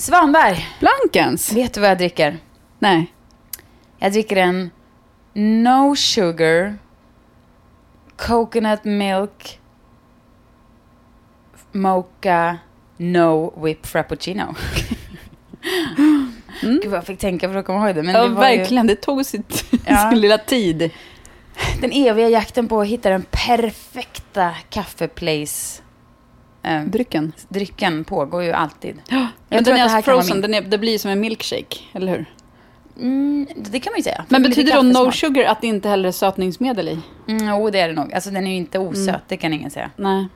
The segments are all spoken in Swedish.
Svanberg, Blankens? vet du vad jag dricker? Nej. Jag dricker en no sugar coconut milk mocha no whip frappuccino. Gud vad jag fick tänka för att komma ihåg det. Men Mm. Ja, det var ju verkligen. Det tog sitt, Ja. sin lilla tid. den eviga jakten på att hitta den perfekta kaffeplace. Eh, Drycken. drycken pågår ju alltid. Jag den är alltså frozen. Den är, det blir som en milkshake, eller hur? Mm, det kan man ju säga. Men betyder då no sugar att det inte heller är sötningsmedel i? Mm, jo, det är det nog. Alltså den är ju inte osöt, det kan ingen säga. Nej.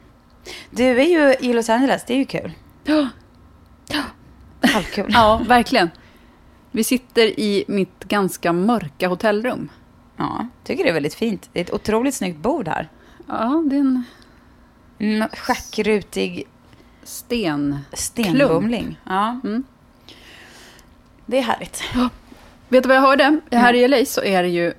Du är ju i Los Angeles, det är ju kul. Ja. Halvkul. ja, verkligen. Vi sitter i mitt ganska mörka hotellrum. Ja, tycker det är väldigt fint. Det är ett otroligt snyggt bord här. Ja, det är en Mm, Schackrutig sten. stenbumling. Ja. Mm. Det är härligt. Vet du vad jag hörde? Här i LA så är det ju,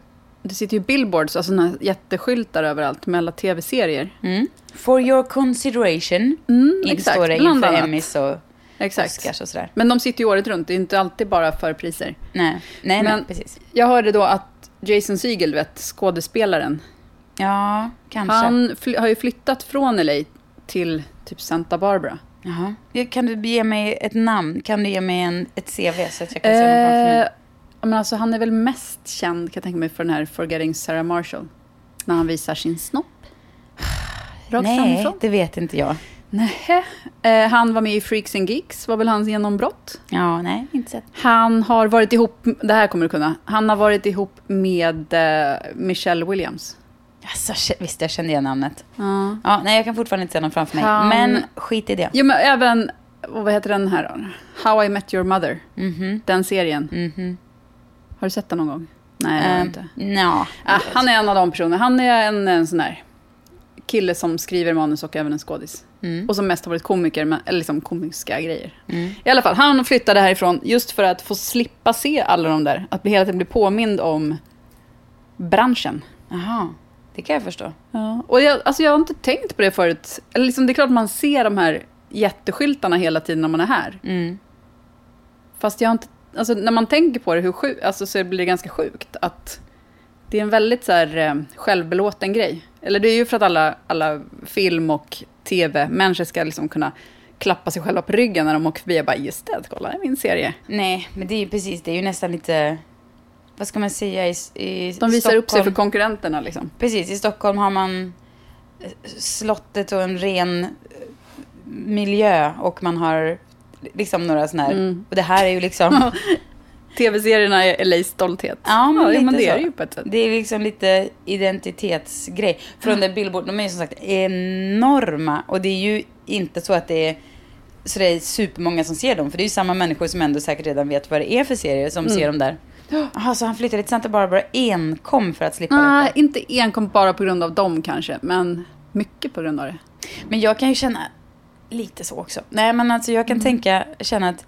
det sitter ju billboards, alltså såna jätteskyltar överallt med alla tv-serier. Mm. For your consideration. Mm, exakt, Står det inför. Emmys och Exakt. Oscars och sådär. Men de sitter ju året runt, det är inte alltid bara för priser. Nej, nej, nej Men- precis. Jag hörde då att Jason Segel, vet, skådespelaren, Ja, kanske. han har ju flyttat från LA till typ Santa Barbara. Jaha. Ja, Kan du ge mig ett namn? Kan du ge mig en, ett CV så att jag kan se honom framför mig? Eh, men alltså, han är väl mest känd, kan jag tänka mig, för den här Forgetting Sarah Marshall. När han visar sin snopp. Rakt Nej, framifrån. det vet inte jag. Nej. Eh, han var med i Freaks and Geeks, var väl hans genombrott. Ja, nej, inte sett. Han har varit ihop, det här kommer du kunna, han har varit ihop med eh, Michelle Williams. Alltså, visst, jag kände igen namnet. Ja. Ja, nej, jag kan fortfarande inte se honom framför mig. Han- Men skit i det. Jo, men även, vad heter den här då? How I Met Your Mother. Mhm. Den serien. Mhm. Har du sett den någon gång? Nej, har jag Ehm, inte. Nja. Ah, han är en av de personerna. Han är en, en sån där kille som skriver manus och även en skådis. Mm. Och som mest har varit komiker, men, eller liksom komiska grejer. Mm. I alla fall, han flyttade härifrån just för att få slippa se alla de där. Att hela tiden bli påmind om branschen. Jaha, det kan jag förstå. Ja. Och jag, alltså jag har inte tänkt på det förut. Eller liksom, det är klart man ser de här jätteskyltarna hela tiden när man är här. Mm. Fast jag har inte, alltså när man tänker på det hur sjuk, alltså så blir det ganska sjukt att det är en väldigt så här eh, självbelåten grej. Eller det är ju för att alla, alla film och tv-människor ska liksom kunna klappa sig själva på ryggen när de åker förbi och bara just det, kolla det är min serie. Nej, men det är ju precis, det är ju nästan lite... Vad ska man säga i, i De visar upp sig för Stockholm? konkurrenterna liksom. Precis, i Stockholm har man eh, slottet och en ren eh, miljö och man har liksom några sådana här... Mm. Och det här är ju liksom... Tv-serierna är LAs stolthet. Ja, men, lite men det så. är det ju på ett sätt. Det är liksom lite identitetsgrej. För de där billboard, de är ju som sagt enorma. Och det är ju inte så att det är så det är supermånga som ser dem. För det är ju samma människor som ändå säkert redan vet vad det är för serier som Mm. ser dem där. Jaha, så han flyttade till Santa Barbara enkom för att slippa Nej, detta? inte enkom bara på grund av dem kanske, men mycket på grund av det. Men jag kan ju känna lite så också. Nej, men alltså jag kan tänka, känna att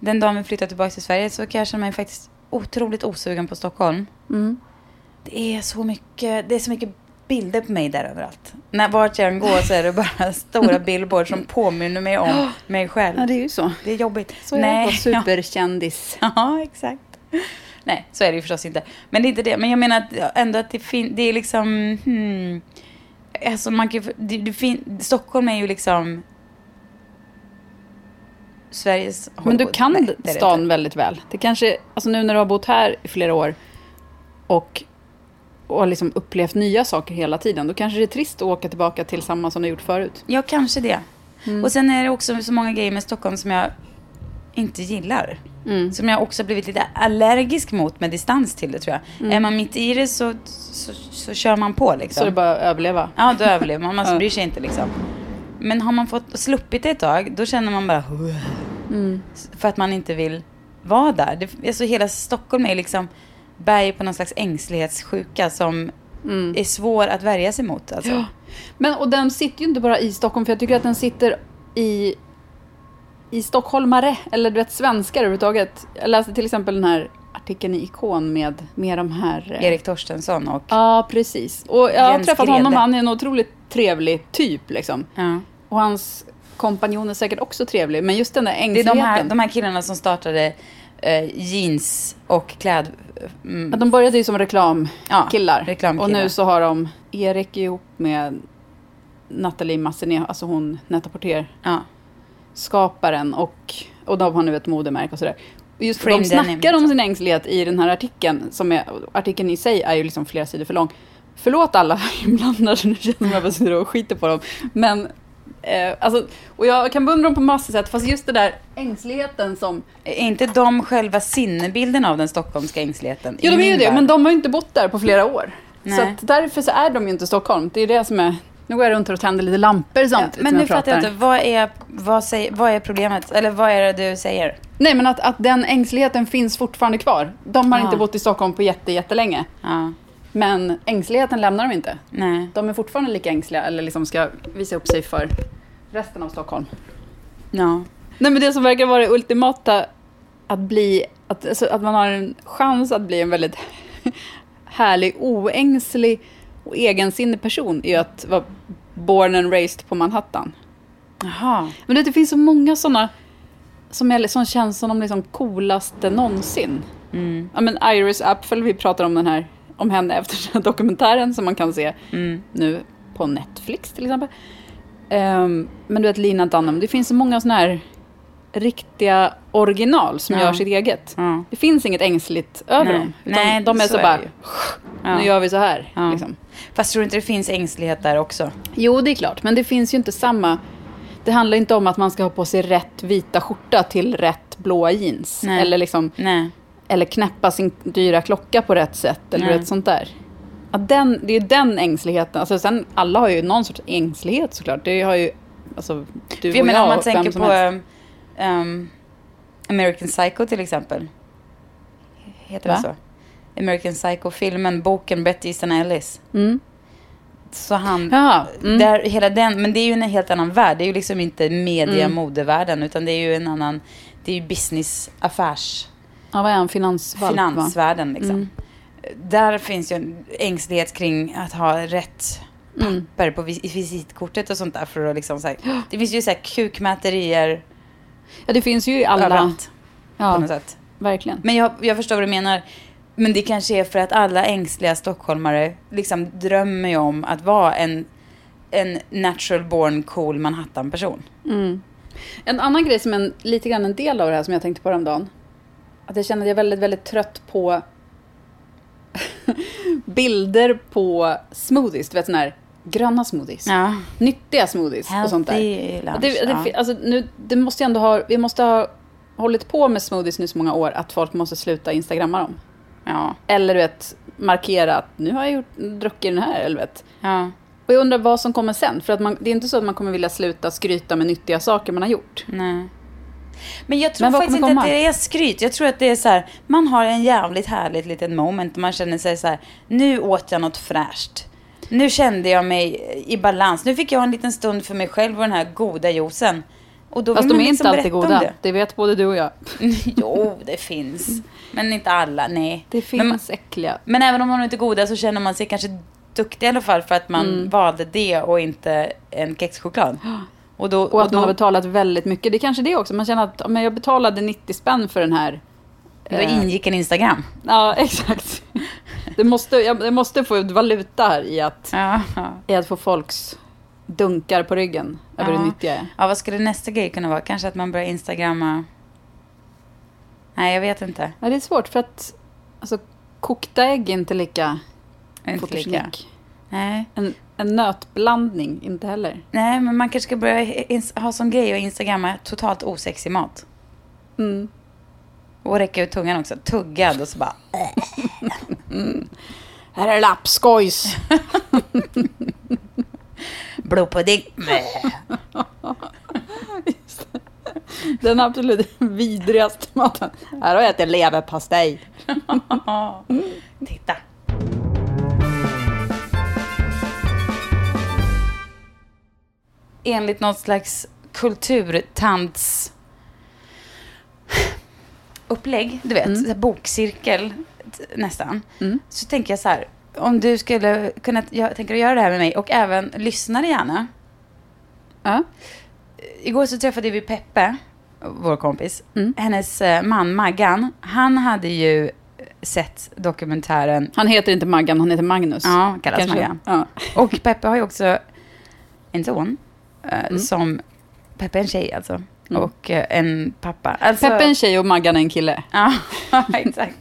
den dagen vi flyttar tillbaka till Sverige så kan jag känna mig faktiskt otroligt osugen på Stockholm. Mm. Det är så mycket, det är så mycket bilder på mig där överallt. När vart jag än går så är det bara stora billboards som påminner mig om mig själv. Ja, det är ju så. Det är jobbigt. Så är att vara superkändis. Ja. ja, exakt. Nej, så är det ju förstås inte. Men det är inte det. Men jag menar att ändå att det finns, det är liksom, hmm. Alltså man kan det, det fin, Stockholm är ju liksom Sveriges Men du Hollywood. kan Nej, det det stan inte. väldigt väl. Det kanske, alltså nu när du har bott här i flera år och, och har liksom upplevt nya saker hela tiden, då kanske det är trist att åka tillbaka till samma som du gjort förut. Ja, kanske det. Och sen är det också så många grejer med Stockholm som jag inte gillar. Mm. Som jag också blivit lite allergisk mot med distans till det tror jag. Mm. Är man mitt i det så, så, så kör man på liksom. Så det är bara att överleva. Ja, då överlever man. Man Ja. bryr sig inte liksom. Men har man fått sluppit det ett tag, då känner man bara... Mm. För att man inte vill vara där. Det, alltså hela Stockholm är liksom berg på någon slags ängslighetssjuka som är svår att värja sig mot. Alltså. Mm. Ja. Men och den sitter ju inte bara i Stockholm, för jag tycker att den sitter i, i stockholmare, eller du vet svenskar överhuvudtaget. Jag läste till exempel den här artikeln i Ikon med, med de här... eh, Erik Torstensson och... Ja, precis. Och jag har träffat Grede. honom, han är en otroligt trevlig typ liksom. Ja. Och hans kompanjon är säkert också trevlig, men just den där Det är ängsligheten. de här, de här killarna som startade eh, jeans och kläd... Mm, de började ju som reklamkillar. Ja, reklamkillar. Och nu så har de Erik ihop med Nathalie Massenet, alltså hon Netta Porter, ja. Skaparen och, och de har nu ett modemärke och sådär. Just Frame de snackar om liksom. sin ängslighet i den här artikeln, som är, artikeln i sig är ju liksom flera sidor för lång. Förlåt alla inblandade, nu som att jag bara sitter och skiter på dem. Men, eh, alltså, och jag kan beundra dem på massor sätt, fast just det där ängsligheten som... Är inte de själva sinnebilden av den stockholmska ängsligheten? I de är ju det, men de har ju inte bott där på flera år. Nej. Så därför så är de ju inte Stockholm. Det är det som är... Nu går jag runt och tänder lite lampor Ja, samtidigt men som nu jag fattar jag inte. Vad är, vad, säger, vad är problemet? Eller vad är det du säger? Nej, men att, att den ängsligheten finns fortfarande kvar. De har Ja. inte bott i Stockholm på jätte, jättelänge. Ja, Men ängsligheten lämnar de inte. nej. De är fortfarande lika ängsliga, eller liksom ska visa upp sig för resten av Stockholm. Ja. Nej, men det som verkar vara det ultimata, att bli... Att, alltså, att man har en chans att bli en väldigt härlig, oängslig och egensinnig person, är att vara born and raised på Manhattan. Jaha. Men det, det finns så många sådana som, är, som känns som de liksom coolaste någonsin. Mm. Ja, men Iris Apfel, vi pratar om den här, om henne efter den här dokumentären som man kan se Mm. nu på Netflix till exempel. Ehm, men du vet Lina Dunham, det finns så många sådana här riktiga original som Ja. gör sitt eget. Ja. Det finns inget ängsligt över Nej. dem. Utan Nej, de är så så, är bara, nu gör vi så här. Liksom. Fast tror du inte det finns ängslighet där också? Jo, det är klart. Men det finns ju inte samma... Det handlar inte om att man ska ha på sig rätt vita skjorta till rätt blåa jeans. Nej. Eller, liksom, Nej. eller knäppa sin dyra klocka på rätt sätt. Eller rätt sånt där. Ja, den, det är ju den ängsligheten. Alltså, sen, alla har ju någon sorts ängslighet såklart. Det har ju alltså, du jag och jag om man tänker på um, um, American Psycho till exempel. Heter Va? det så? American Psycho-filmen, boken Betty Easton Ellis. Mm. Så han, Jaha, mm. där, hela den, men det är ju en helt annan värld. Det är ju liksom inte media Mm. modevärlden utan det är ju en annan, det är ju business, affärs, Ja, vad är han? Finansvalp, va? finansvärlden liksom. Mm. Där finns ju en ängslighet kring att ha rätt Mm. papper på vis- visitkortet och sånt där för att liksom så här, Det finns ju så här kukmäterier Ja, det finns ju i alla... överallt på Ja, något sätt. verkligen. Men jag, jag förstår vad du menar. Men det kanske är för att alla ängsliga stockholmare liksom drömmer ju om att vara en, en natural born cool Manhattan-person. Mm. En annan grej som är en, lite grann en del av det här som jag tänkte på häromdagen. Att jag känner att jag är väldigt, väldigt trött på bilder på smoothies. Du vet sådana här gröna smoothies. Ja. Nyttiga smoothies och sånt där. Healthy lunch. Det, det, ja. alltså, nu, det måste ju ändå ha, vi måste ha hållit på med smoothies nu så många år att folk måste sluta instagramma dem. Ja. Eller du vet, markera att nu har jag gjort, druckit den här. Eller vet. ja. Och jag undrar vad som kommer sen. För att man, det är inte så att man kommer vilja sluta skryta med nyttiga saker man har gjort. Nej. Men jag tror Men faktiskt inte att det är skryt. Jag tror att det är så här, man har en jävligt härligt litet moment man känner sig så här, nu åt jag något fräscht. Nu kände jag mig i balans. Nu fick jag en liten stund för mig själv och den här goda juicen. Och då Fast de är liksom inte alltid goda. Det. Det vet både du och jag. jo, det finns. Men inte alla, nej. Det Men, man- finns äckliga. men även om de inte är goda så känner man sig kanske duktig i alla fall för att man Mm. valde det och inte en kexchoklad. Och, då, Och att då, man har betalat väldigt mycket. Det är kanske det också. Man känner att om jag betalade 90 spänn för den här. då eh, ingick en Instagram. Ja, exakt. Det måste, jag, jag måste få ut valuta här i att, ja. i att få folks dunkar på ryggen över Ja. hur nyttiga jag är. Ja, vad skulle nästa grej kunna vara? Kanske att man börjar instagramma... Nej, jag vet inte. Ja, det är svårt för att alltså, kokta ägg är inte lika fotosnick. Nej. En, En nötblandning, inte heller. Nej, men man kanske ska börja ha som grej att instagramma totalt osexig mat. Mm. Och räcka ut tungan också. Tuggad och så bara... Här är lapskojs. Blodpudding. Den absolut vidrigaste maten. Här har jag ätit leverpastej. Titta. Enligt något slags kulturtants upplägg, du vet, här bokcirkel nästan. Så tänker jag så här, om du skulle kunna, jag tänker göra det här med mig och även lyssnare gärna. Ja. Igår så träffade vi Peppe, vår kompis. Hennes eh, man Maggan, han hade ju sett dokumentären Han heter inte Maggan, han heter Magnus. Ja, kallas Kanske. Maggan. Ja. Och Peppe har ju också en son eh, som... Peppe är en tjej alltså. Och eh, en pappa. Alltså, Peppe är en tjej och Maggan är en kille. Ja, exakt.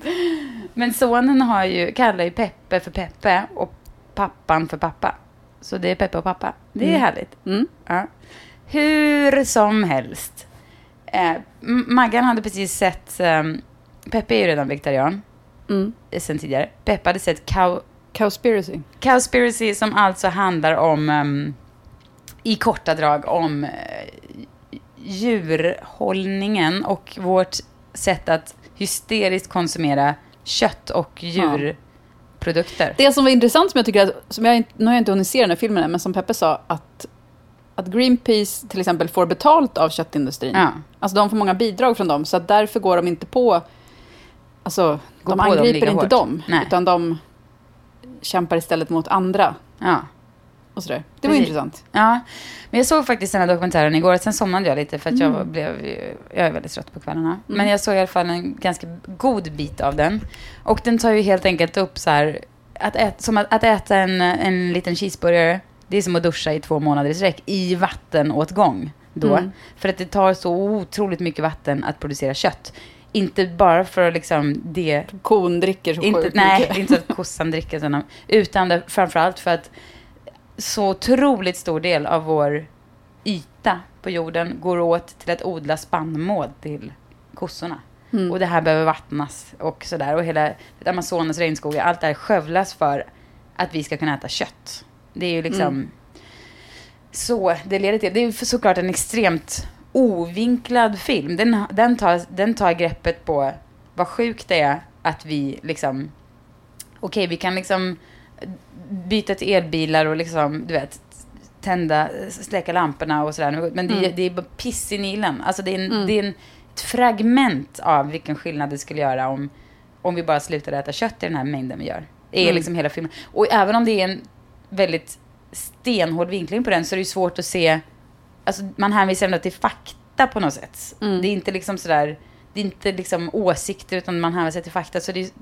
Men sonen har ju, kallar ju Peppe för Peppe och pappan för pappa. Så det är Peppe och pappa. Det är härligt. Mm. Ja. Hur som helst. Eh, Maggan hade precis sett... Eh, Peppe är ju redan vegetarian Mm. eh, sen tidigare. Peppe hade sett cow, Cowspiracy. Cowspiracy som alltså handlar om, ehm, i korta drag, om uh, djurhållningen och vårt sätt att hysteriskt konsumera kött och djurprodukter. Det som var intressant som jag tycker att, som jag, nu har jag inte hunnit se den här filmen än, men som Peppe sa, att, att Greenpeace till exempel får betalt av köttindustrin. Ja. Alltså de får många bidrag från dem, så att därför går de inte på, alltså Går de på dem angriper lika inte hårt. dem, Nej. utan de kämpar istället mot andra. Ja. Och sådär. Det var Precis. intressant. ja, men jag såg faktiskt den här dokumentären igår. Sen somnade jag lite för att jag blev, jag är väldigt trött på kvällarna. Men jag såg i alla fall en ganska god bit av den. Och den tar ju helt enkelt upp så här, att äta, som att, att äta en, en liten cheeseburgare, det är som att duscha i två månader i sträck i vattenåtgång då. Mm. För att det tar så otroligt mycket vatten att producera kött. Inte bara för att liksom det Kon dricker så inte, sjukt nej, mycket. inte att kossan dricker sådana. Utan det, framförallt för att så otroligt stor del av vår yta på jorden går åt till att odla spannmål till kossorna. Mm. Och det här behöver vattnas och sådär. Och hela Amazonas regnskogar, allt det här skövlas för att vi ska kunna äta kött. Det är ju liksom Mm. så det leder till. Det är ju såklart en extremt ovinklad film. Den, den, tar, den tar greppet på vad sjukt det är att vi liksom... Okej, vi kan liksom byta till elbilar och liksom, du vet, tända, släcka lamporna och sådär. Men det, är- det är bara piss i nilen. Alltså det är, en, det är en, ett fragment av vilken skillnad det skulle göra om, om vi bara slutade äta kött i den här mängden vi gör. Det är liksom hela filmen. Och även om det är en väldigt stenhård vinkling på den så är det ju svårt att se... Alltså man hänvisar ändå till fakta på något sätt. Det är inte liksom sådär... Det är inte liksom åsikter utan man hänvisar till fakta. Så det,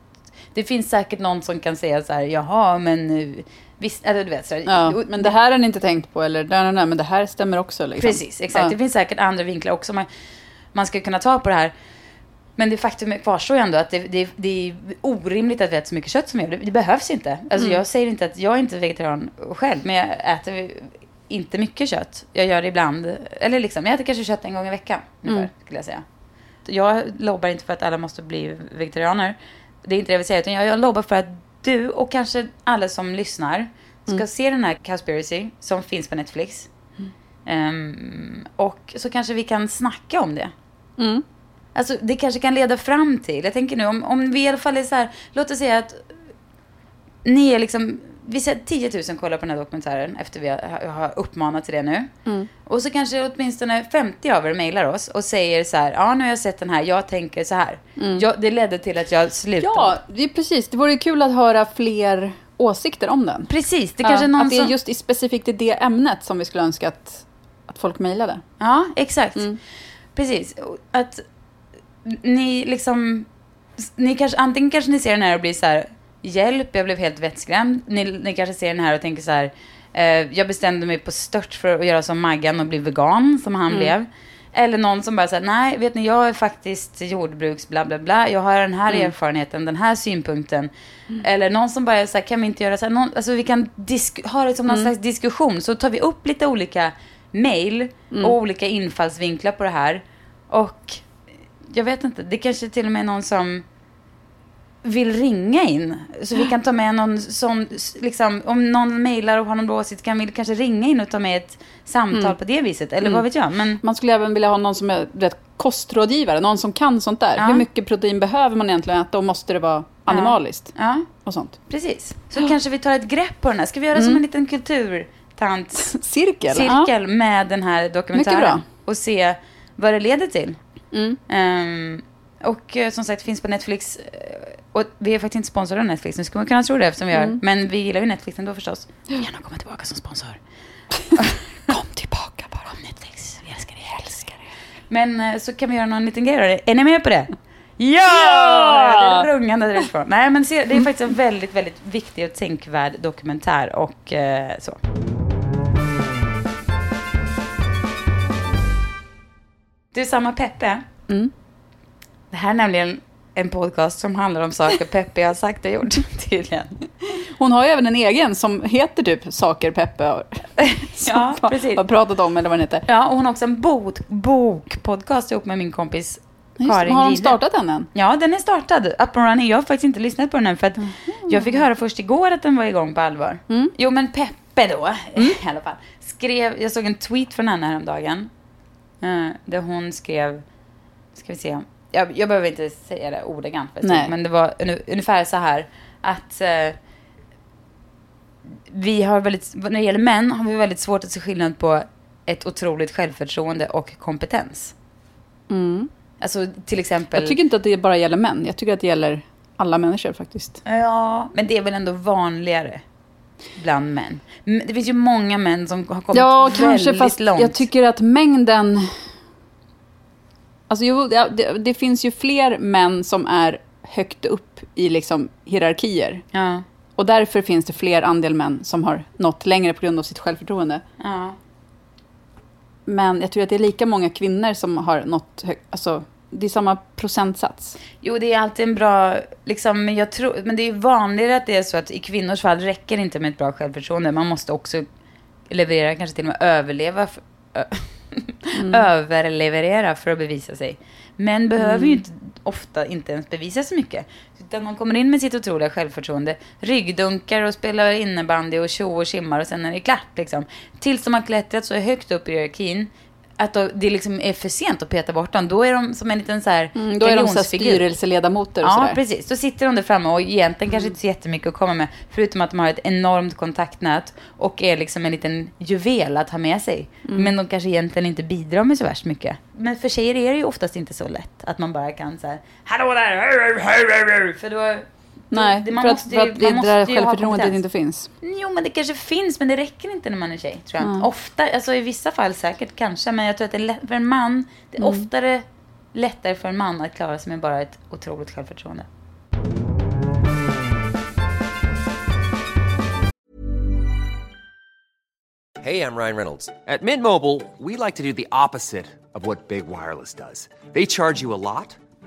det finns säkert någon som kan säga så här, jaha men eh, visst, eller du vet sådär. Ja, Och- men det här har ni inte tänkt på, eller nej, nej, nej, men det här stämmer också. Liksom. Precis, exakt. Ja. Det finns säkert andra vinklar också man, man ska kunna ta på det här. Men det faktum kvarstår ju ändå att det, det, det är orimligt att vi äter så mycket kött som vi gör. Det, det behövs inte. Alltså Mm. jag säger inte att jag är inte vegetarian själv, men jag äter inte mycket kött. Jag gör det ibland. Eller liksom, jag äter kanske kött en gång i veckan, ungefär, Mm. skulle jag säga. Jag lobbar inte för att alla måste bli vegetarianer. Det är inte det jag vill säga, utan jag, jag lobbar för att du och kanske alla som lyssnar ska Mm. se den här Cowspiracy som finns på Netflix. Ehm, och så kanske vi kan snacka om det. Mm. Alltså det kanske kan leda fram till, jag tänker nu om, om vi i alla fall är så här, låt oss säga att ni är liksom, vi säger 10 000 kollar på den här dokumentären efter vi har, har uppmanat till det nu. Och så kanske åtminstone 50 av er mejlar oss och säger så här, ja nu har jag sett den här, jag tänker så här. Jag, det ledde till att jag slutade. Ja, det är precis. Det vore kul att höra fler åsikter om den. Precis, det Ja, kanske är någon att det är just i specifikt i det ämnet som vi skulle önska att, att folk mejlade. Ja, exakt. Mm. Precis. Att ni liksom... Ni kanske, antingen kanske ni ser den här och blir så här, hjälp, jag blev helt vettskrämd. Ni, ni kanske ser den här och tänker så här, eh, jag bestämde mig på stört för att göra som Maggan och bli vegan, som han blev. Eller någon som bara säger, nej, vet ni, jag är faktiskt jordbruks bla bla bla. Jag har den här Mm. erfarenheten, den här synpunkten. Eller någon som bara säger, kan vi inte göra så här? Någon, alltså vi kan ha det som någon Mm. slags diskussion. Så tar vi upp lite olika mail Mm. och olika infallsvinklar på det här. Och jag vet inte, det kanske till och med är någon som vill ringa in. Så vi kan ta med någon sån, liksom, om någon mejlar och har någon åsikt kan vi kanske ringa in och ta med ett samtal Mm. på det viset. Eller vad vet jag. Men Man skulle även vilja ha någon som är vet, kostrådgivare, någon som kan sånt där. Ja. Hur mycket protein behöver man egentligen äta och måste det vara animaliskt? ja, Och sånt. precis. Så kanske vi tar ett grepp på den här. Ska vi göra som en liten kulturtant Cirkel? cirkel med den här dokumentären. Och se vad det leder till. Mm. Ehm, och eh, som sagt, finns på Netflix. Eh, Och vi är faktiskt inte sponsrade av Netflix. Nu skulle man kunna tro det eftersom vi gör. Mm. Men vi gillar ju Netflix ändå förstås. Gärna komma tillbaka som sponsor. Kom tillbaka bara. Kom Netflix. Vi älskar. Jag älskar er. Men eh, så kan vi göra någon liten grej av det. Är ni med på det? Ja! Det är rungande därifrån. Nej, men se, det är faktiskt en väldigt, väldigt viktig och tänkvärd dokumentär och eh, så. Du, samma Peppe. Mm. Det här är nämligen en podcast som handlar om saker Peppe har sagt och gjort, tydligen. Hon har ju även en egen som heter typ Saker Peppe har, Ja, precis. har pratat om, eller vad den heter. Ja, och hon har också en bok, bokpodcast ihop med min kompis Just, Karin har Gide. startat den än? Ja, den är startad. Up and running. Jag har faktiskt inte lyssnat på den än för att jag fick höra först igår att den var igång på allvar. Mm. Jo, men Peppe då, i alla fall, skrev, jag såg en tweet från henne häromdagen. Uh, där hon skrev, ska vi se, jag, jag behöver inte säga det ordagrant, men det var unu- ungefär så här att eh, vi har väldigt, när det gäller män har vi väldigt svårt att se skillnad på ett otroligt självförtroende och kompetens. Alltså till exempel... Mm. Jag tycker inte att det bara gäller män. Jag tycker att det gäller alla människor faktiskt. Ja, men det är väl ändå vanligare bland män. Det finns ju många män som har kommit Ja, väldigt kanske, fast långt. jag tycker att mängden... Alltså, jo, det, det finns ju fler män som är högt upp i liksom hierarkier. Ja, Och därför finns det fler andel män som har nått längre på grund av sitt självförtroende. ja. Men jag tror att det är lika många kvinnor som har nått. Alltså, det är samma procentsats. Jo, det är alltid en bra, liksom, men jag tror, men det är vanligare att det är så att i kvinnors fall räcker det inte med ett bra självförtroende. Man måste också leverera, kanske till och med överleva, för, ö, överleverera för att bevisa sig. Män behöver ju inte, ofta inte ens bevisa så mycket. Utan de kommer in med sitt otroliga självförtroende, ryggdunkar och spelar innebandy och tjo och simmar och sen är det klart liksom. Tills de har klättrat så högt upp i hierarkin att då, det liksom är för sent att peta bort dem. Då är de som en liten så här Mm, då är de så här styrelseledamoter och Ja, sådär. precis. Då sitter de där framme och egentligen kanske inte så jättemycket att komma med. Förutom att de har ett enormt kontaktnät och är liksom en liten juvel att ha med sig. Mm. Men de kanske egentligen inte bidrar med så värst mycket. Men för tjejer är det ju oftast inte så lätt att man bara kan så här, hallå där, för då... Nej, det- man för att, måste för ju- att man det där måste ju ha självförtroendet inte finns. Jo, men det kanske finns, men det räcker inte när man är tjej, tror jag. Ofta, alltså i vissa fall säkert kanske, men jag tror att det är lätt, för en man, det är Mm. oftare lättare för en man att klara sig med bara ett otroligt självförtroende. Hey, I'm Ryan Reynolds. At Mint Mobile, we like to do the opposite of what Big Wireless does. They charge you a lot,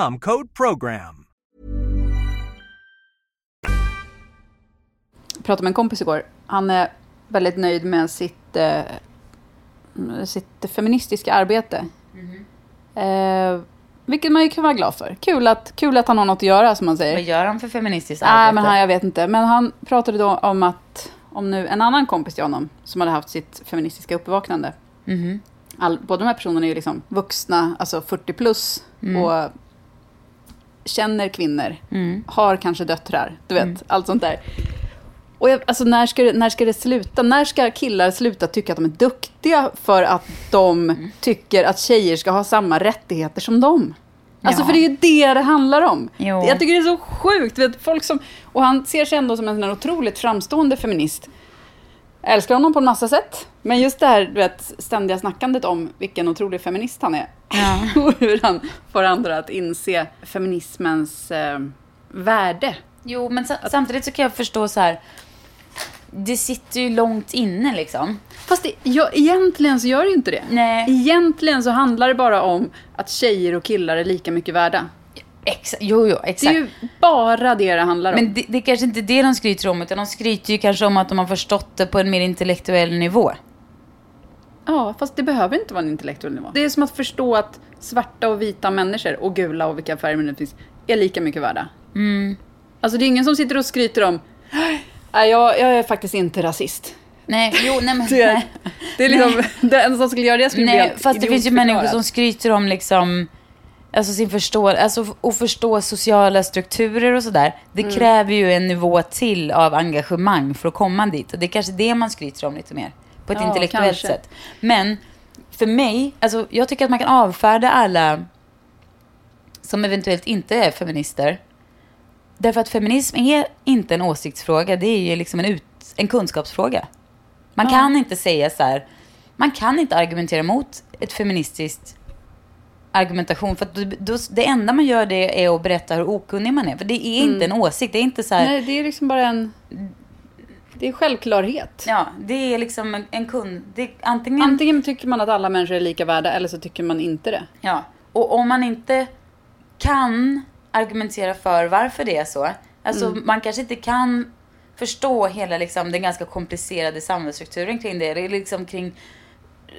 code PROGRAM. Jag pratade med en kompis igår. Han är väldigt nöjd med sitt, eh, sitt feministiska arbete. Eh, vilket man ju kan vara glad för. Kul att, kul att han har något att göra, som man säger. Vad gör han för feministiskt Nej, arbete? men han, jag vet inte. Men han pratade då om att, om nu en annan kompis till honom, som hade haft sitt feministiska uppvaknande. Mhm. All, båda de här personerna är ju liksom vuxna, alltså 40 plus, Mm. och känner kvinnor, har kanske döttrar, du vet, Mm. allt sånt där. Och jag, alltså när ska, det, när ska det sluta? När ska killar sluta tycka att de är duktiga för att de Mm. tycker att tjejer ska ha samma rättigheter som dem? Alltså Ja. för det är ju det det handlar om. Jo. Jag tycker det är så sjukt. Vet, folk som, och han ser sig ändå som en otroligt framstående feminist. Jag älskar honom på en massa sätt. Men just det här du vet, ständiga snackandet om vilken otrolig feminist han är. Ja. och hur han får andra att inse feminismens eh, värde. Jo, men sa- samtidigt så kan jag förstå så här. Det sitter ju långt inne liksom. Fast det, ja, egentligen så gör det ju inte det. Nej. Egentligen så handlar det bara om att tjejer och killar är lika mycket värda. Exa- jo, jo, Det exakt. är ju bara det det handlar om. Men det, det är kanske inte det de skryter om, utan de skryter ju kanske om att de har förstått det på en mer intellektuell nivå. Ja, fast det behöver inte vara en intellektuell nivå. Det är som att förstå att svarta och vita människor, och gula och vilka färger det finns, är lika mycket värda. Mm. Alltså det är ingen som sitter och skryter om Nej, jag, jag är faktiskt inte rasist. Nej, jo, nej men... Det är, nej. det är liksom, den som skulle göra det skulle bli Nej, helt fast det finns ju människor som skryter om liksom, alltså sin förståelse, alltså att förstå sociala strukturer och sådär. Det Mm. kräver ju en nivå till av engagemang för att komma dit. Och det är kanske det man skryter om lite mer. På ett Ja, intellektuellt kanske. sätt. Men för mig, alltså jag tycker att man kan avfärda alla som eventuellt inte är feminister. Därför att feminism är inte en åsiktsfråga, det är ju liksom en, ut, en kunskapsfråga. Man kan inte säga så här, man kan inte argumentera mot ett feministiskt argumentation. För då, det enda man gör det är att berätta hur okunnig man är. För det är inte en åsikt, det är inte så här, Nej, det är liksom bara en... Det är självklarhet. ja, det är liksom en, en kund, det antingen, Antingen tycker man att alla människor är lika värda, eller så tycker man inte det. ja. Och om man inte kan argumentera för varför det är så, alltså man kanske inte kan förstå hela liksom, den ganska komplicerade samhällsstrukturen kring det, eller liksom kring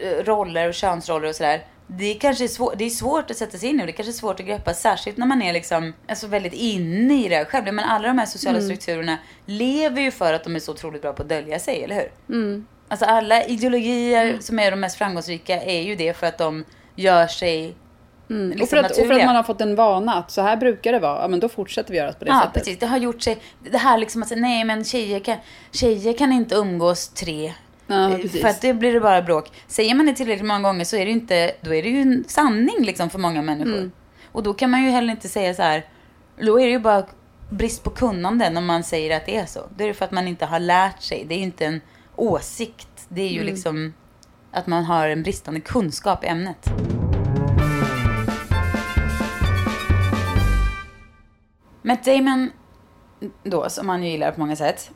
eh, roller och könsroller och sådär. Det är kanske är svår, det är svårt att sätta sig in i och det är kanske är svårt att greppa, särskilt när man är liksom, alltså väldigt inne i det själv. Men alla de här sociala strukturerna lever ju för att de är så otroligt bra på att dölja sig, eller hur? Alltså alla ideologier som är de mest framgångsrika är ju det för att de gör sig liksom och, för att, och för att man har fått en vana att så här brukar det vara, ja men då fortsätter vi göra på det Ja, sättet. precis. Det har gjort sig... Det här liksom att säga, nej men tjejer kan, tjejer kan inte umgås tre. Ja, Eh. För att det blir det bara bråk. Säger man det tillräckligt många gånger så är det ju inte, då är det ju en sanning liksom för många människor. Mm. Och då kan man ju heller inte säga så här, då är det ju bara brist på kunnande när man säger att det är så. Det är det för att man inte har lärt sig. Det är ju inte en åsikt. Det är ju Mm. liksom att man har en bristande kunskap i ämnet. Matt Damon, då, som han ju gillar på många sätt,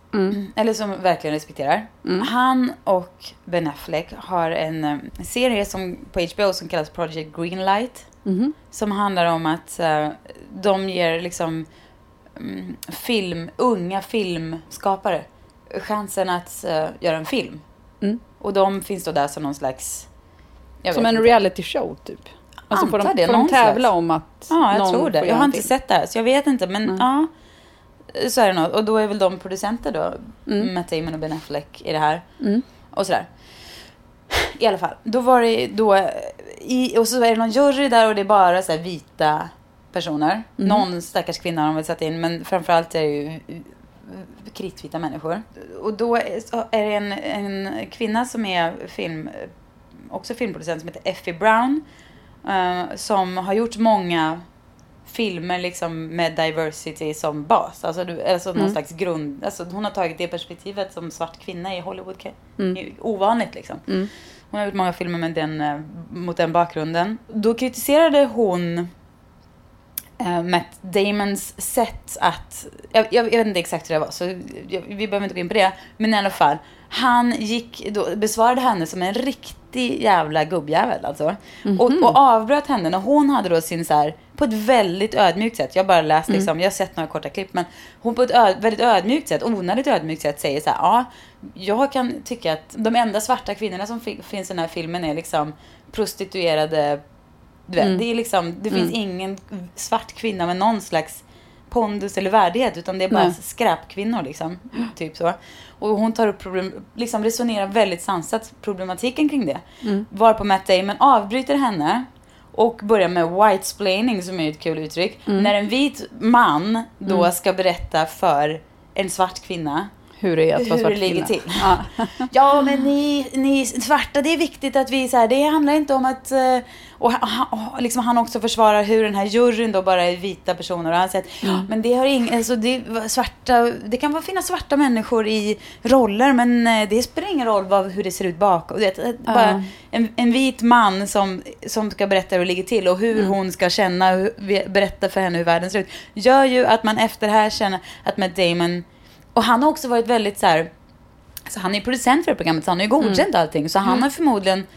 eller som verkligen respekterar. Han och Ben Affleck har en eh, serie som, på HBO som kallas Project Greenlight. Som handlar om att eh, de ger liksom mm, film, unga filmskapare chansen att eh, göra en film. Och de finns då där som någon slags... Som en inte. reality show typ. Alltså får Antar de, det, får de tävla slags. om att Ja, jag någon tror det. får Jag har inte sett det här, så jag vet inte. Men ja, så är det nog. Och då är väl de producenter då, Matt Damon och Ben Affleck i det här. Och sådär. I alla fall, då var det då, i, och så är det någon jury där och det är bara så här vita personer. Någon stackars kvinna har de väl satt in, men framförallt är det ju kritvita människor. Och då är det en, en kvinna som är film, också filmproducent som heter Effie Brown. eh, som har gjort många filmer liksom med diversity som bas. Alltså, du, alltså någon slags grund. Alltså, hon har tagit det perspektivet som svart kvinna i Hollywood. ju ovanligt liksom. Hon har gjort många filmer med den, eh, mot den bakgrunden. Då kritiserade hon eh, Matt Damons sätt att... Jag, jag, vet inte exakt hur det var, så jag, vi behöver inte gå in på det. Men i alla fall, han gick då, besvarade henne som en riktig jävla gubbjävel alltså. och, och avbröt henne när hon hade då sin så här, på ett väldigt ödmjukt sätt. Jag bara läst liksom, jag har sett några korta klipp, men hon på ett öd, väldigt ödmjukt sätt, onödigt ödmjukt sätt säger så här, ja, jag kan tycka att de enda svarta kvinnorna som fi- finns i den här filmen är liksom prostituerade Du vet, det är liksom, det finns ingen svart kvinna med någon slags pondus eller värdighet. Utan det är bara Nej. skräpkvinnor liksom. Typ så. Och hon tar upp problem, liksom resonerar väldigt sansat problematiken kring det. Varpå Matt Damon avbryter henne och börjar med white-splaining som är ett kul uttryck. När en vit man då ska berätta för en svart kvinna Hur det är att vara hur svart det ligger kvinna. till. Ja. Ja, men ni, ni svarta, det är viktigt att vi så här, det handlar inte om att... eh, Och han, och liksom han också försvarar hur den här juryn då bara är vita personer. Och han säger att, men det har ing, alltså det, svarta, det kan vara finnas svarta människor i roller, men eh, det spelar ingen roll vad, hur det ser ut bakom. Det, är bara en, en vit man som, som ska berätta hur det ligger till och hur hon ska känna, hur, berätta för henne hur världen ser ut. Gör ju att man efter det här känner att Matt Damon... Och han har också varit väldigt så här... Alltså han är producent för det programmet, så han har ju godkänt allting. Så han har förmodligen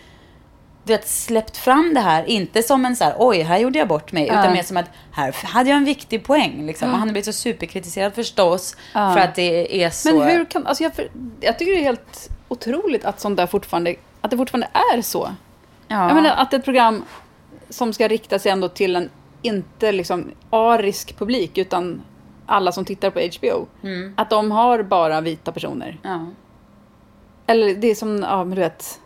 du vet, släppt fram det här, inte som en så här, oj, här gjorde jag bort mig, utan mer som att här hade jag en viktig poäng. Liksom. Och han har blivit så superkritiserad förstås, för att det är så... Men hur kan, alltså jag, för, jag tycker det är helt otroligt att sånt där fortfarande, att det fortfarande är så. ja. Jag menar att ett program som ska rikta sig ändå till en inte liksom arisk publik utan alla som tittar på HBO. Att de har bara vita personer. ja. Eller det är som, ja men du vet.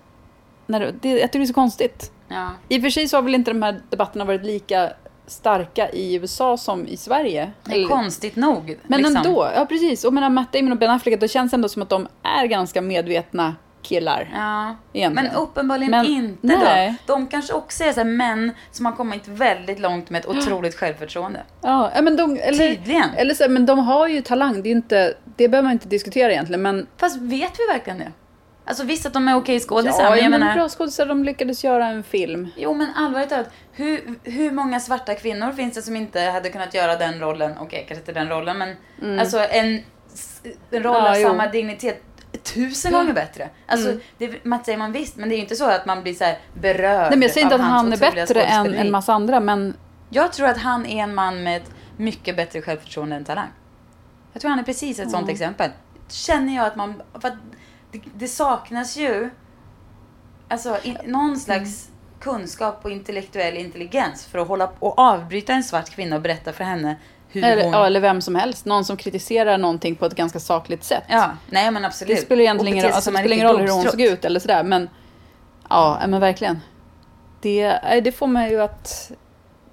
När, det- det, jag tycker det är så konstigt. Ja. I och för sig så har väl inte de här debatterna varit lika starka i USA som i Sverige. Det är Eller- konstigt nog. Men liksom. ändå, ja precis. Och menar Matt Damon och Ben Affleck, det känns ändå som att de är ganska medvetna killar. Ja. Egentligen. Men uppenbarligen Men- inte nej. då. De kanske också är så män som har kommit väldigt långt med ett otroligt självförtroende. Ja, men de, eller, Tydligen. Eller så, men de har ju talang, det, är inte, det behöver man inte diskutera egentligen. Men, Fast vet vi verkligen det? Alltså visst att de är okej skådisar, ja, men jag ja, men menar... bra skådisar, de lyckades göra en film. Jo, men allvarligt talat. Hur, hur många svarta kvinnor finns det som inte hade kunnat göra den rollen? Okej, kanske inte den rollen, men alltså en, en roll Mm. Ja, av jo. Mm. samma dignitet. Tusen gånger bättre. Alltså, det, Matt säger man visst, men det är ju inte så att man blir så här berörd Nej, men jag säger inte att han är bättre än en massa andra, men Jag tror att han är en man med ett mycket bättre självförtroende än talang. Jag tror han är precis ett sånt exempel. Känner jag att man... För att det, det saknas ju alltså, in, någon slags kunskap och intellektuell intelligens för att hålla och avbryta en svart kvinna och berätta för henne hur eller, hon... ja, eller vem som helst. Någon som kritiserar någonting på ett ganska sakligt sätt. Ja, nej men absolut. Det spelar egentligen ingen alltså, det spelar ingen roll hur hon såg ut eller sådär. Men ja, men verkligen. Det, det får mig ju att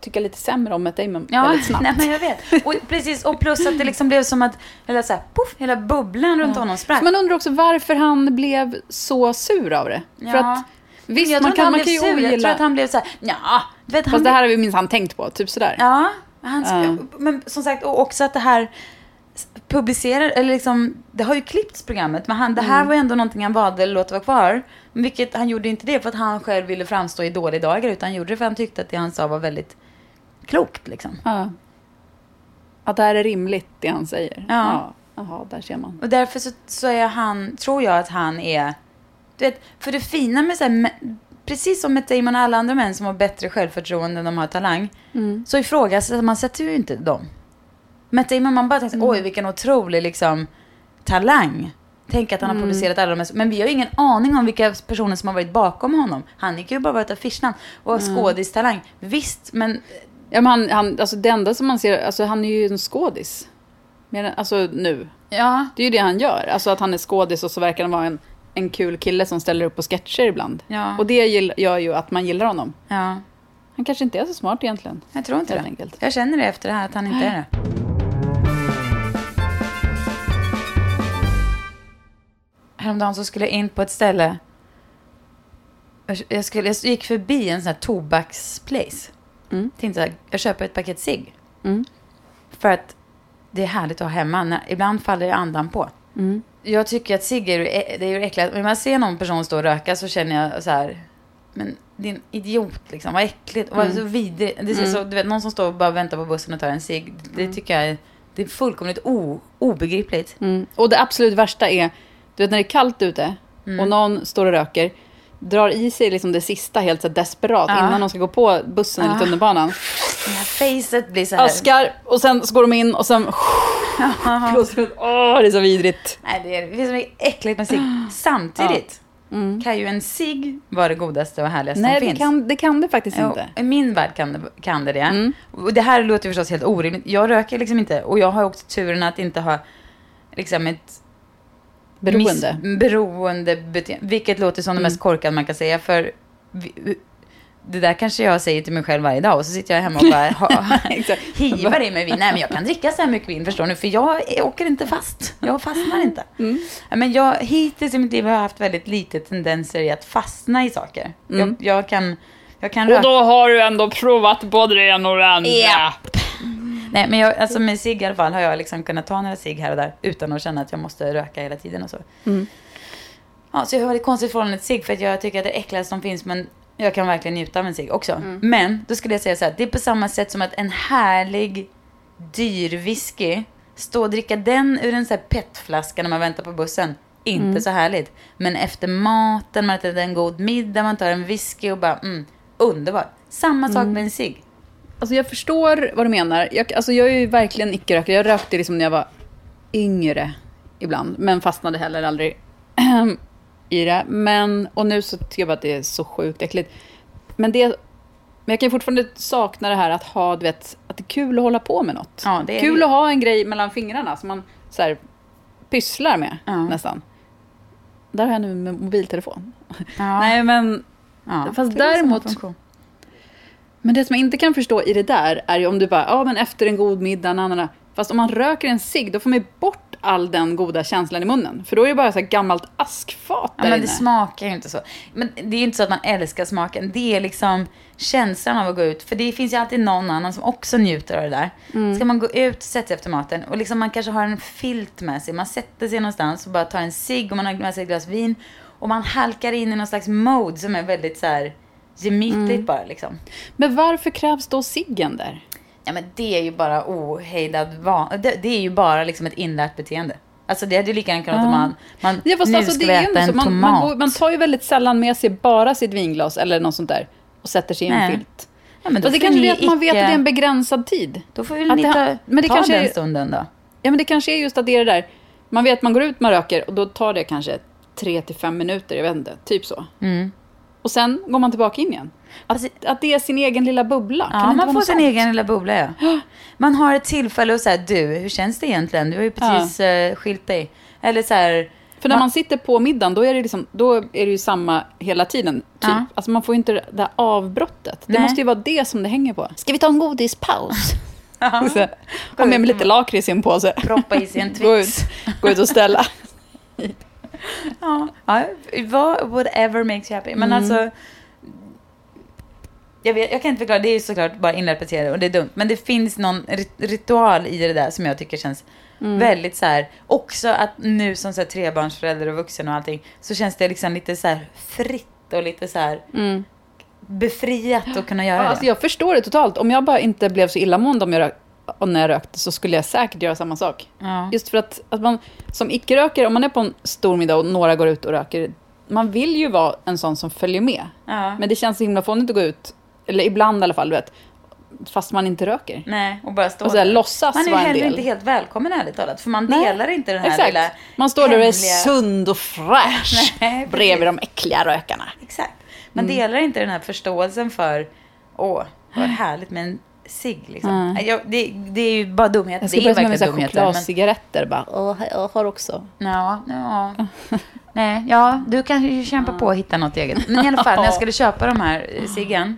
tycka lite sämre om Matt Damon Ja, väldigt snabbt. nej, men jag vet. Och, precis, och plus att det liksom blev som att hela, så här, puff, hela bubblan runt honom sprack. Man undrar också varför han blev så sur av det. För Ja. att visst, jag man tror kan, han man kan ju sur. Jag tror ogilla... att han blev så här, ja, du vet, han Fast det blev- här har vi minsann tänkt på, typ sådär. Ja, han Ja. men som sagt, och också att det här publicerar, eller liksom, det har ju klippts programmet, men han, det här Mm. var ändå någonting han valde att låta vara kvar. Vilket han gjorde inte det för att han själv ville framstå i dåliga dagar, utan han gjorde det för att han tyckte att det han sa var väldigt klokt liksom. Ja. Att det här är rimligt, det han säger. Ja. Jaha, där ser man. Och därför så, så är han, tror jag att han är, du vet, för det fina med så här, precis som med Damon och alla andra män som har bättre självförtroende än de har talang, Mm. så ifrågasätter man sätter ju inte dem. Matt Damon, man bara tänker, Mm. oj vilken otrolig liksom talang. Tänk att han Mm. har producerat alla de här, men vi har ju ingen aning om vilka personer som har varit bakom honom. Han gick ju bara vara ett affischnamn och Mm. skådistalang. Visst, men Ja, men han, han, alltså det enda som man ser, alltså han är ju en skådis. Alltså nu. ja, Det är ju det han gör. Alltså att han är skådis och så verkar han vara en, en kul kille som ställer upp på sketcher ibland. Ja. Och det gör ju att man gillar honom. ja, Han kanske inte är så smart egentligen. jag tror inte Helt det. enkelt. Jag känner det efter det här, att han inte är det. Häromdagen så skulle jag in på ett ställe. Jag, skulle, jag gick förbi en sån här tobaksplace. Mm. Tänkte så här, jag köper ett paket cigg. Mm. För att det är härligt att ha hemma. När, ibland faller andan på. Mm. Jag tycker att cigg är, det är ju äckligt. Om man ser någon person stå och röka så känner jag så här. Men din idiot liksom, vad äckligt. Och vad så vidrigt. Det ser så, du vet, någon som står och bara väntar på bussen och tar en cigg. Det tycker jag är, det är fullkomligt o, obegripligt. Mm. Och det absolut värsta är, du vet när det är kallt ute Mm. och någon står och röker, drar i sig liksom det sista helt så desperat Ja. innan de ska gå på bussen eller Ja. tunnelbanan. Det här facet blir så här. Askar och sen så går de in och sen. Åh, det är så vidrigt. Nej, det är, det är så äckligt med cigg. Samtidigt kan ju en cigg vara det godaste och härligaste Nej, som det finns. kan, det kan det faktiskt Jo, inte. I min värld kan det, kan det det. Mm. Och det här låter ju förstås helt orimligt. Jag röker liksom inte. Och jag har också turen att inte ha liksom ett Beroende. miss- beroende beteende. Vilket låter som det Mm. mest korkade man kan säga. För vi, det där kanske jag säger till mig själv varje dag. Och så sitter jag hemma och bara ha, hivar i mig vin. Nej men jag kan dricka så här mycket vin förstår ni. För jag åker inte fast. Jag fastnar inte. Mm. Ja, Men jag, hittills i mitt liv har jag haft väldigt lite tendenser i att fastna i saker. Mm. Jag, jag kan, jag kan Och då har du ändå provat både det ena och det andra. Ja. Nej, men jag, alltså med cigg i alla fall har jag liksom kunnat ta några cigg här och där utan att känna att jag måste röka hela tiden och så. Mm. Ja, så jag har väldigt konstigt förhållande till cigg för att jag tycker att det är äckligast som finns men jag kan verkligen njuta av en cigg också. Mm. Men då skulle jag säga så här, det är på samma sätt som att en härlig dyr whisky, stå och dricka den ur en så här petflaska när man väntar på bussen. Inte Mm. så härligt. Men efter maten, man äter en god middag, man tar en whisky och bara mm, underbart. Samma sak med en cigg. Alltså jag förstår vad du menar. Jag, alltså jag är ju verkligen icke-rökare. Jag rökte liksom när jag var yngre ibland. Men fastnade heller aldrig i det. Men, och nu så tycker jag bara att det är så sjukt äckligt. Men, det, men jag kan fortfarande sakna det här att ha, du vet, att det är kul att hålla på med något. Ja, det är kul det. att ha en grej mellan fingrarna som man så här, pysslar med Ja. nästan. Där har jag nu med mobiltelefon. Ja. Nej men Ja, Fast däremot-. Men det som jag inte kan förstå i det där är ju om du bara, ja men efter en god middag, nanana. Fast om man röker en cigg, då får man ju bort all den goda känslan i munnen. För då är det bara så gammalt askfat Ja, där men inne. det smakar ju inte så. Men det är ju inte så att man älskar smaken. Det är liksom känslan av att gå ut. För det finns ju alltid någon annan som också njuter av det där. Mm. Ska man gå ut och sätta sig efter maten och liksom man kanske har en filt med sig. Man sätter sig någonstans och bara tar en cigg och man har med sig ett glas vin. Och man halkar in i någon slags mode som är väldigt så här gemytligt Mm. bara liksom. Men varför krävs då ciggen där? Ja men det är ju bara ohejdad van... det, det är ju bara liksom ett inlärt beteende. Alltså det hade ju lika gärna kunnat Ja. man, man Ja, fast nu alltså, ska det äta en så. Man, tomat. man, går, man tar ju väldigt sällan med sig bara sitt vinglas eller något sånt där och sätter sig i en filt. ja, men då Fast det kanske är att man vet att det är en begränsad tid. Då får väl ni ta, men det ta kanske den är- stunden då. Ja, men det kanske är just att det är det där. Man vet att man går ut, man röker och då tar det kanske tre till fem minuter, jag vet inte, typ så. Mm. Och sen går man tillbaka in igen. Att, att det är sin egen lilla bubbla. Ja, man får sin sånt? egen lilla bubbla ja. Man har ett tillfälle och säga du, hur känns det egentligen? Du har ju precis eh, skilt dig. Eller så här, För när Man- man sitter på middagen, då är det, liksom, då är det ju samma hela tiden. Typ. Ja. Alltså man får inte det där avbrottet. Det Nej. måste ju vara det som det hänger på. Ska vi ta en godispaus? Ja. Så, ha med mig lite lakrits i en påse. proppa i sig en Gå ut, Twix. gå ut och ställa. Ja, whatever makes you happy. Men Mm. alltså, jag, vet, jag kan inte förklara, det är ju såklart bara inlärt beteende och det är dumt. Men det finns någon rit- ritual i det där som jag tycker känns Mm. väldigt så här. Också att nu som så här, trebarnsförälder och vuxen och allting så känns det liksom lite så här fritt och lite så här befriat att kunna göra Ja, det. alltså jag förstår det totalt. Om jag bara inte blev så illamående om jag och när jag rökte så skulle jag säkert göra samma sak. Ja. Just för att, att man som icke-rökare, om man är på en stor middag och några går ut och röker, man vill ju vara en sån som följer med. Ja. Men det känns så himla fånigt att gå ut, eller ibland i alla fall, du vet, fast man inte röker. Nej, och bara stå Och så här, där. låtsas Man är ju heller inte helt välkommen ärligt talat. För man Nej, delar inte den här Exakt. lilla Man står där och är hemliga- sund och fräsch Nej, bredvid de äckliga rökarna. Exakt. Man Mm. delar inte den här förståelsen för, åh, vad härligt med en cigg liksom. Nej. Jag, det, det är ju bara dumheter. Jag ska det är börja med dumheter. Men, chokladcigaretter. Bara, jag har också. ja, ja. Nej, ja, du kan ju kämpa på att hitta något eget. Men i alla fall, när jag skulle köpa de här eh, ciggen,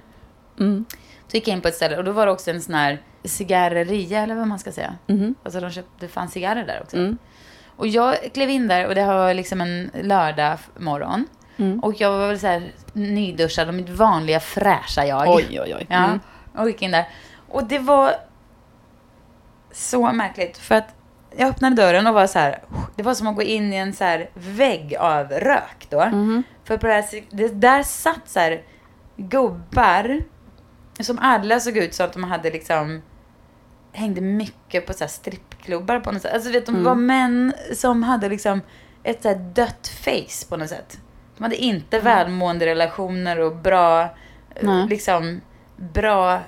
Mm. så gick jag in på ett ställe och då var det också en sån här cigarreria, eller vad man ska säga. Mhm. Alltså de köpte, det fanns cigarrer där också. Mm. Och jag klev in där och det var liksom en lördag morgon. Mm. Och jag var väl så här nyduschad och mitt vanliga fräscha jag. Oj, oj, oj. Ja, Mm. och gick in där. Och det var så märkligt. För att jag öppnade dörren och var så här, det var som att gå in i en så här vägg av rök då. Mhm. För på det, här, det där satt så här gubbar som alla såg ut som att de hade liksom hängde mycket på så här strippklubbar på något sätt. Alltså vet de Mm. var män som hade liksom ett så här dött face på något sätt. De hade inte välmående relationer och bra, Nej. liksom bra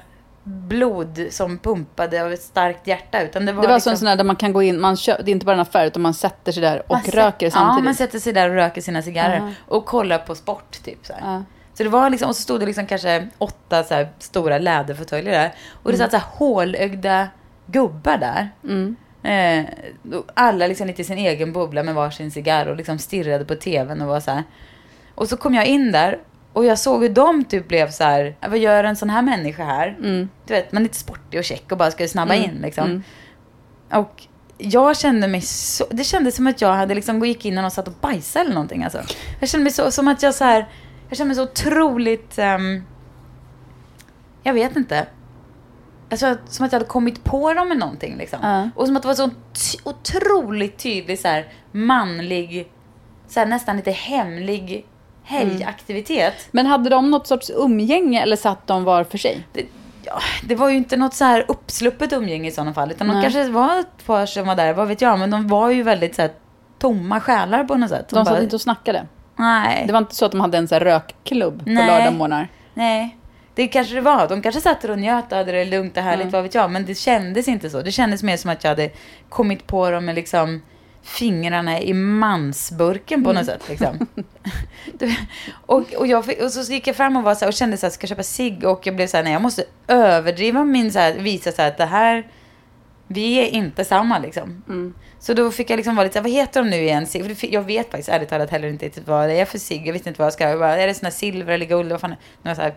blod som pumpade av ett starkt hjärta. Utan det var, Det var liksom, alltså en sån där där man kan gå in, man kö- det är inte bara en affär utan man sätter sig där och man röker samtidigt. Ja, man sätter sig där och röker sina cigarrer. Ja. Och kollar på sport typ så. Ja. Så det var liksom, och så stod det liksom kanske åtta så här stora läderfåtöljer där. Och det Mm. satt så här hålögda gubbar där. Eh, och alla liksom lite i sin egen bubbla med varsin cigarr och liksom stirrade på tvn och var så här. Och så kom jag in där och jag såg hur de typ blev så här, vad gör en sån här människa här? Du vet, man är lite sportig och check och bara ska snabba in liksom. Och jag kände mig så, det kändes som att jag hade liksom gick in och satt och bajsade eller någonting alltså. Jag kände mig så, som att jag så här, jag kände mig så otroligt, ehm, jag vet inte. Att, som att jag hade kommit på dem med någonting liksom. Ja. Och som att det var så otroligt tydlig så här manlig, så här, nästan lite hemlig helgaktivitet. Men hade de något sorts umgänge eller satt de var för sig? Det, ja, det var ju inte något så här uppsluppet umgänge i sådana fall. Utan de Nej. kanske var ett par som var där, vad vet jag. Men de var ju väldigt så här tomma själar på något sätt. De satt bara, inte och snackade? Nej. Det var inte så att de hade en sån här rökklubb på Nej. lördagmorgnar? Nej. Det kanske det var. De kanske satt och njöt och hade det lugnt och härligt, vad vet jag. Men det kändes inte så. Det kändes mer som att jag hade kommit på dem med liksom fingrarna i mansburken på något sätt. Liksom. Och, och, jag, och så gick jag fram och, var så här, och kände så här, ska jag köpa cigg? Och jag blev så här, nej jag måste överdriva min, så här, visa så här, att det här, vi är inte samma liksom. Så då fick jag liksom vara lite så här, vad heter de nu igen? För Jag vet faktiskt ärligt talat heller inte riktigt vad det är för cigg. Jag vet inte vad jag ska, jag bara, är det här silver eller guld? Vad fan är så här,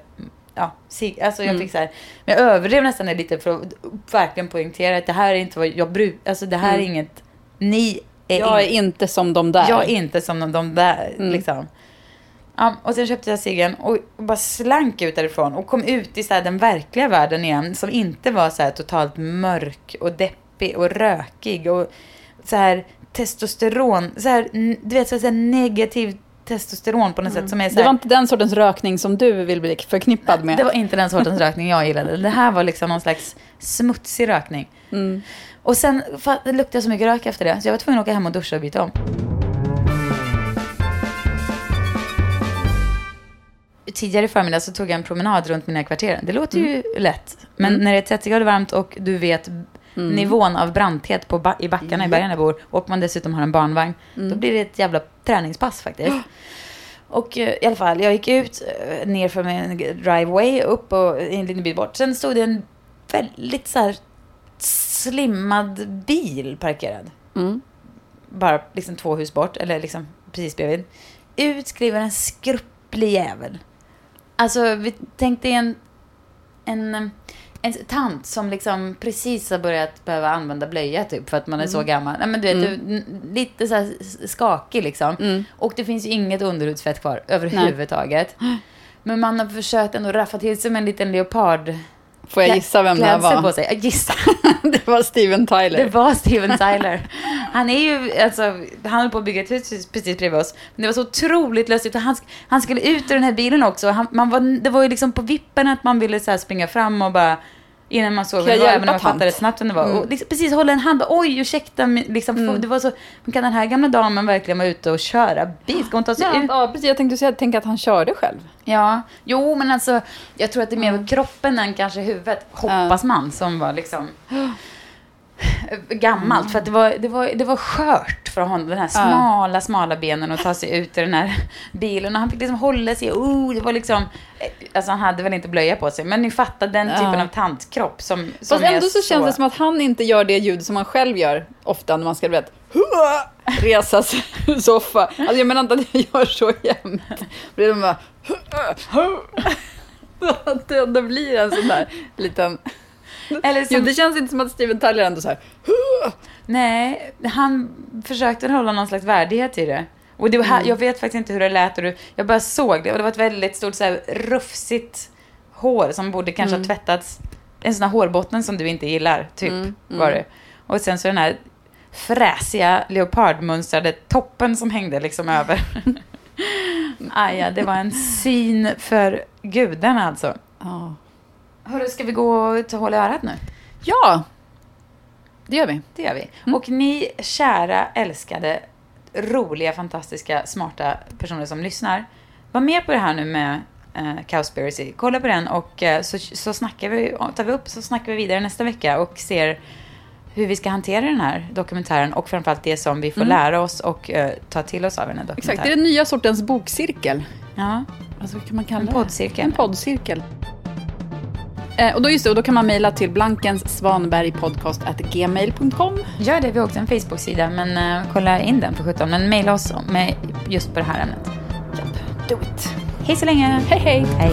ja, cigg. Alltså jag fick så här, men jag överdrev nästan lite för att verkligen poängtera att det här är inte vad jag brukar, alltså det här är inget, ni är Jag är inte inte som de där. jag är inte som de, de där, liksom. Ja, och sen köpte jag ciggen och bara slank ut därifrån och kom ut i så den verkliga världen igen som inte var så här totalt mörk och deppig och rökig och så här testosteron, så här, du vet så här negativ testosteron på något sätt som är så Det här, var inte den sortens rökning som du vill bli förknippad med. det var inte den sortens rökning jag gillade. Det här var liksom någon slags smutsig rökning. Och sen det luktade så mycket rök efter det, så jag var tvungen att åka hem och duscha och byta om. Tidigare i förmiddag så tog jag en promenad runt mina kvarteren. Det låter ju lätt. Men när det är 30 grader varmt och du vet nivån av branthet på ba- i backarna i bergen jag bor och man dessutom har en barnvagn, då blir det ett jävla träningspass faktiskt. Och eh, i alla fall, jag gick ut eh, ner för min driveway, upp och en liten bit bort. Sen stod det en väldigt så här slimmad bil parkerad. Bara liksom två hus bort, eller liksom precis bredvid. Ut skriver en skrupplig jävel. Alltså, vi tänkte en, en, eh, en tant som liksom precis har börjat behöva använda blöja typ för att man är så gammal. Nej, men du vet, du, n- lite så skakig liksom. Och det finns ju inget underhudsfett kvar överhuvudtaget. Men man har försökt ändå raffa till sig med en liten leopard Får jag gissa vem det här var? på sig. Gissa. det var Steven Tyler. Det var Steven Tyler. Han är ju, alltså, han höll på att bygga ett hus precis bredvid oss. Men det var så otroligt lustigt. Han, han skulle ut ur den här bilen också. Han, man var, det var ju liksom på vippen att man ville så springa fram och bara Innan man såg vem det var, även om man fattade snabbt vem det var. Och liksom, precis hålla en hand, oj ursäkta, liksom, det var så, kan den här gamla damen verkligen vara ute och köra bil? Ska hon ta sig Ja, ut? ja, precis. Jag tänkte säga, tänk att han körde själv. Ja, jo men alltså, jag tror att det är mer kroppen än kanske huvudet, hoppas man, som var liksom gammalt. För att det var, det, var, det var skört för honom, den här smala, smala benen att ta sig ut ur den här bilen. Och han fick liksom hålla sig, oh, det var liksom, eh, alltså han hade väl inte blöja på sig, men ni fattar den typen Ja. av tantkropp som, som Fast är ändå så, känns det som att han inte gör det ljud som man själv gör ofta när man ska, vet, hua, resa sig ur soffa. Alltså jag menar inte att jag gör så jämt. Blir de bara, det, det blir en sån där liten... Eller som, Jo, det känns inte som att Steven Tyler ändå så här, Nej, han försökte hålla någon slags värdighet i det. Och det var här, jag vet faktiskt inte hur det lät och jag bara såg det och det var ett väldigt stort så här rufsigt hår som borde kanske ha tvättats. En sån här hårbotten som du inte gillar, typ, var det. Och sen så den här fräsiga leopardmönstrade toppen som hängde liksom över. Aj, ja, det var en syn för gudarna alltså. Ja. Hörru, ska vi gå och ta hål i örat nu? ja, det gör vi. Det gör vi. Och ni kära, älskade, roliga, fantastiska, smarta personer som lyssnar. Var med på det här nu med eh, Cowspiracy. Kolla på den och eh, så, så snackar vi, tar vi upp så snackar vi vidare nästa vecka och ser hur vi ska hantera den här dokumentären och framförallt det som vi får lära oss och eh, ta till oss av den här dokumentären. Exakt, det är den nya sortens bokcirkel. Ja. Alltså, vad kan man kalla En det? En poddcirkel. Eh, och då, just det, och då kan man mejla till blankensvanbergpodcast.gmail.com. Gör det, vi har också en Facebook-sida men eh, kolla in den för 17. Men mejla oss om- med just på det här ämnet. Do it. Hej så länge! Hej hej! Hej!